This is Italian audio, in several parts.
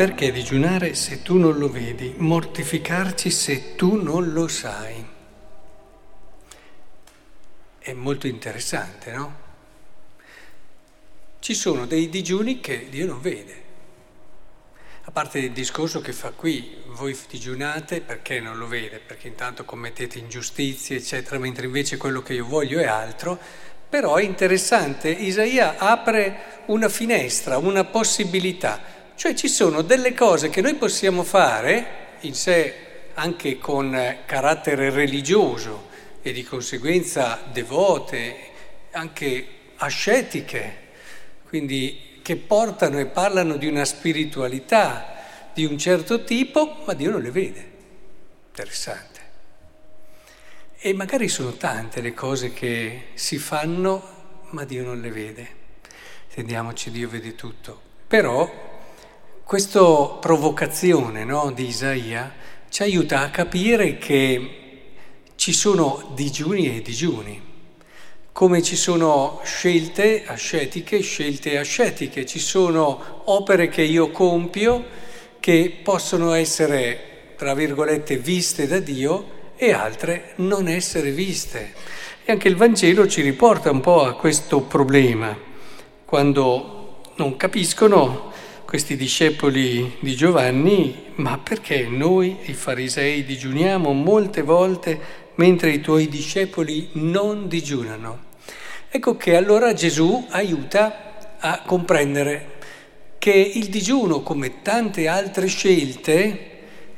Perché digiunare se tu non lo vedi? Mortificarci se tu non lo sai? È molto interessante, no? Ci sono dei digiuni che Dio non vede. A parte il discorso che fa qui, voi digiunate perché non lo vede, perché intanto commettete ingiustizie, eccetera, mentre invece quello che io voglio è altro, però è interessante, Isaia apre una finestra, una possibilità cioè ci sono delle cose che noi possiamo fare in sé anche con carattere religioso e di conseguenza devote, anche ascetiche, quindi che portano e parlano di una spiritualità di un certo tipo, ma Dio non le vede. Interessante. E magari sono tante le cose che si fanno, ma Dio non le vede. Intendiamoci, Dio vede tutto. Però questa provocazione no, di Isaia ci aiuta a capire che ci sono digiuni e digiuni, come ci sono scelte ascetiche, scelte ascetiche, ci sono opere che io compio che possono essere, tra virgolette, viste da Dio e altre non essere viste. E anche il Vangelo ci riporta un po' a questo problema, quando non capiscono questi discepoli di Giovanni, ma perché noi, i farisei, digiuniamo molte volte mentre i tuoi discepoli non digiunano? Ecco che allora Gesù aiuta a comprendere che il digiuno, come tante altre scelte,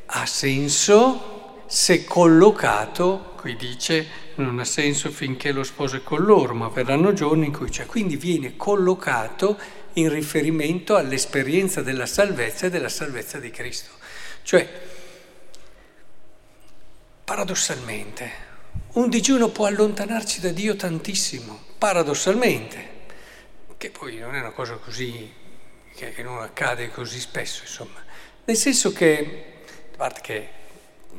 ha senso se collocato, qui dice, non ha senso finché lo sposo è con loro, ma verranno giorni in cui c'è. Quindi viene collocato in riferimento all'esperienza della salvezza e della salvezza di Cristo. Cioè, paradossalmente, un digiuno può allontanarci da Dio tantissimo, paradossalmente, che poi non è una cosa così, che non accade così spesso, insomma. Nel senso che, a parte che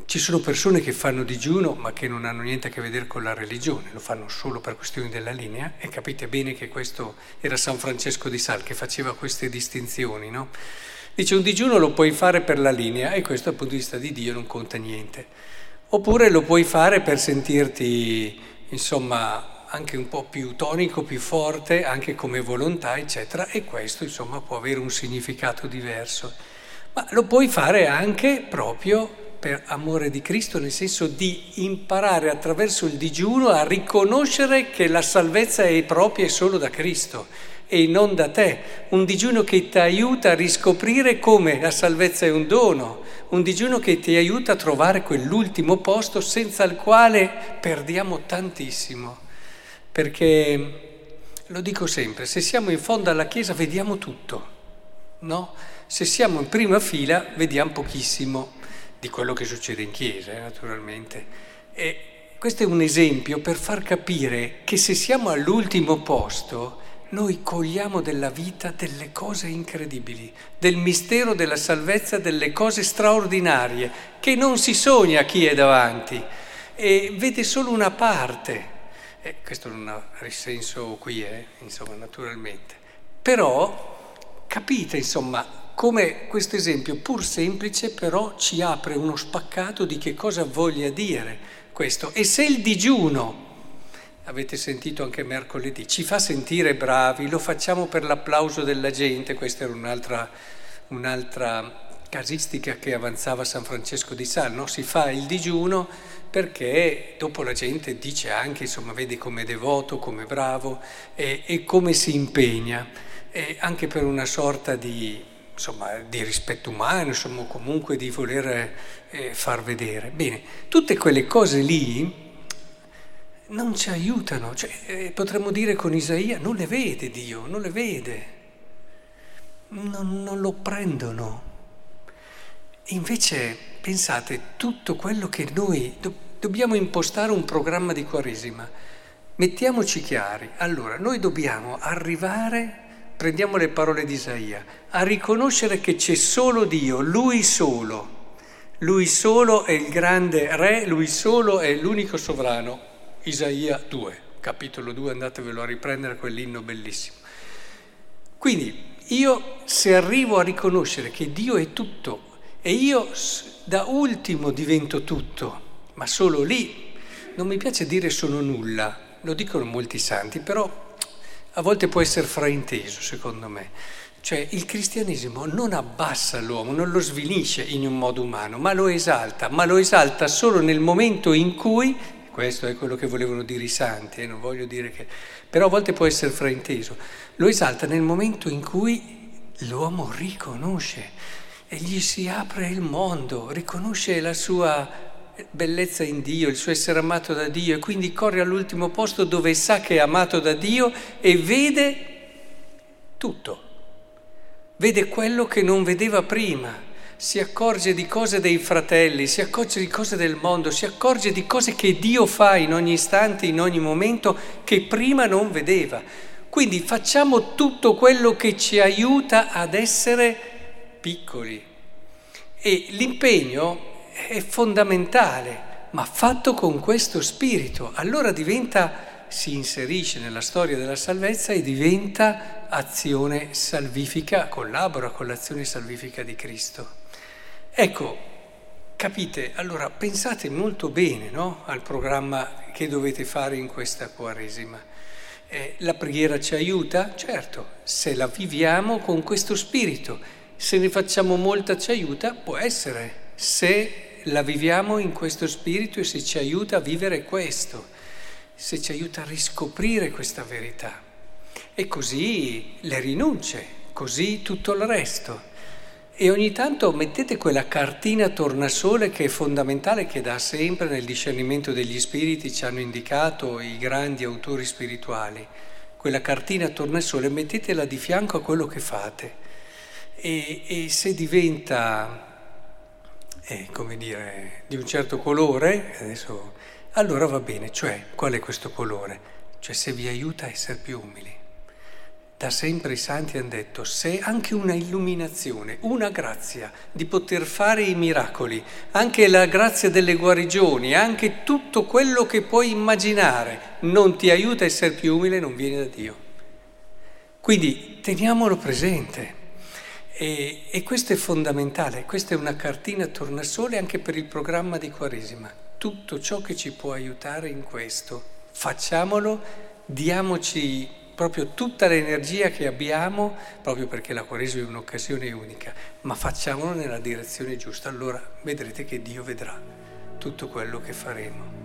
ci sono persone che fanno digiuno ma che non hanno niente a che vedere con la religione, lo fanno solo per questioni della linea e capite bene che questo era San Francesco di Sal che faceva queste distinzioni, no? Dice un digiuno lo puoi fare per la linea e questo dal punto di vista di Dio non conta niente. Oppure lo puoi fare per sentirti, insomma, anche un po' più tonico, più forte, anche come volontà, eccetera, e questo, insomma, può avere un significato diverso. Ma lo puoi fare anche proprio per amore di Cristo, nel senso di imparare attraverso il digiuno a riconoscere che la salvezza è propria e solo da Cristo e non da te. Un digiuno che ti aiuta a riscoprire come la salvezza è un dono, un digiuno che ti aiuta a trovare quell'ultimo posto senza il quale perdiamo tantissimo. Perché, lo dico sempre, se siamo in fondo alla Chiesa vediamo tutto, no? Se siamo in prima fila vediamo pochissimo di quello che succede in chiesa, eh, naturalmente. E questo è un esempio per far capire che se siamo all'ultimo posto, noi cogliamo della vita delle cose incredibili, del mistero della salvezza, delle cose straordinarie, che non si sogna chi è davanti e vede solo una parte. E questo non ha risenso qui, eh, insomma, naturalmente. Però capite, insomma, come questo esempio, pur semplice, però ci apre uno spaccato di che cosa voglia dire questo. E se il digiuno, avete sentito anche mercoledì, ci fa sentire bravi, lo facciamo per l'applauso della gente, questa era un'altra, un'altra casistica che avanzava San Francesco di Sal, no? si fa il digiuno perché dopo la gente dice anche, insomma, vedi come devoto, come bravo e, e come si impegna, e anche per una sorta di insomma, di rispetto umano, insomma, comunque di voler eh, far vedere. Bene, tutte quelle cose lì non ci aiutano, cioè, eh, potremmo dire con Isaia, non le vede Dio, non le vede, non, non lo prendono. Invece, pensate, tutto quello che noi do, dobbiamo impostare un programma di Quaresima, mettiamoci chiari, allora noi dobbiamo arrivare prendiamo le parole di Isaia, a riconoscere che c'è solo Dio, Lui solo. Lui solo è il grande re, Lui solo è l'unico sovrano. Isaia 2, capitolo 2, andatevelo a riprendere quell'inno bellissimo. Quindi io se arrivo a riconoscere che Dio è tutto e io da ultimo divento tutto, ma solo lì, non mi piace dire sono nulla, lo dicono molti santi, però a volte può essere frainteso secondo me. Cioè il cristianesimo non abbassa l'uomo, non lo svilisce in un modo umano, ma lo esalta, ma lo esalta solo nel momento in cui, questo è quello che volevano dire i santi, eh, non voglio dire che, però a volte può essere frainteso, lo esalta nel momento in cui l'uomo riconosce e gli si apre il mondo, riconosce la sua bellezza in Dio, il suo essere amato da Dio e quindi corre all'ultimo posto dove sa che è amato da Dio e vede tutto vede quello che non vedeva prima, si accorge di cose dei fratelli, si accorge di cose del mondo, si accorge di cose che Dio fa in ogni istante, in ogni momento, che prima non vedeva. Quindi facciamo tutto quello che ci aiuta ad essere piccoli. E l'impegno è fondamentale, ma fatto con questo spirito. Allora diventa si inserisce nella storia della salvezza e diventa azione salvifica, collabora con l'azione salvifica di Cristo. Ecco, capite, allora pensate molto bene no, al programma che dovete fare in questa Quaresima. Eh, la preghiera ci aiuta? Certo, se la viviamo con questo spirito, se ne facciamo molta ci aiuta, può essere, se la viviamo in questo spirito e se ci aiuta a vivere questo se ci aiuta a riscoprire questa verità. E così le rinunce, così tutto il resto. E ogni tanto mettete quella cartina tornasole che è fondamentale, che da sempre nel discernimento degli spiriti ci hanno indicato i grandi autori spirituali. Quella cartina tornasole mettetela di fianco a quello che fate. E, e se diventa, eh, come dire, di un certo colore, adesso allora va bene, cioè qual è questo colore? Cioè se vi aiuta a essere più umili. Da sempre i santi hanno detto, se anche una illuminazione, una grazia di poter fare i miracoli, anche la grazia delle guarigioni, anche tutto quello che puoi immaginare, non ti aiuta a essere più umile, non viene da Dio. Quindi teniamolo presente. E, e questo è fondamentale, questa è una cartina tornasole anche per il programma di Quaresima tutto ciò che ci può aiutare in questo. Facciamolo, diamoci proprio tutta l'energia che abbiamo, proprio perché la Quaresima è un'occasione unica, ma facciamolo nella direzione giusta. Allora vedrete che Dio vedrà tutto quello che faremo.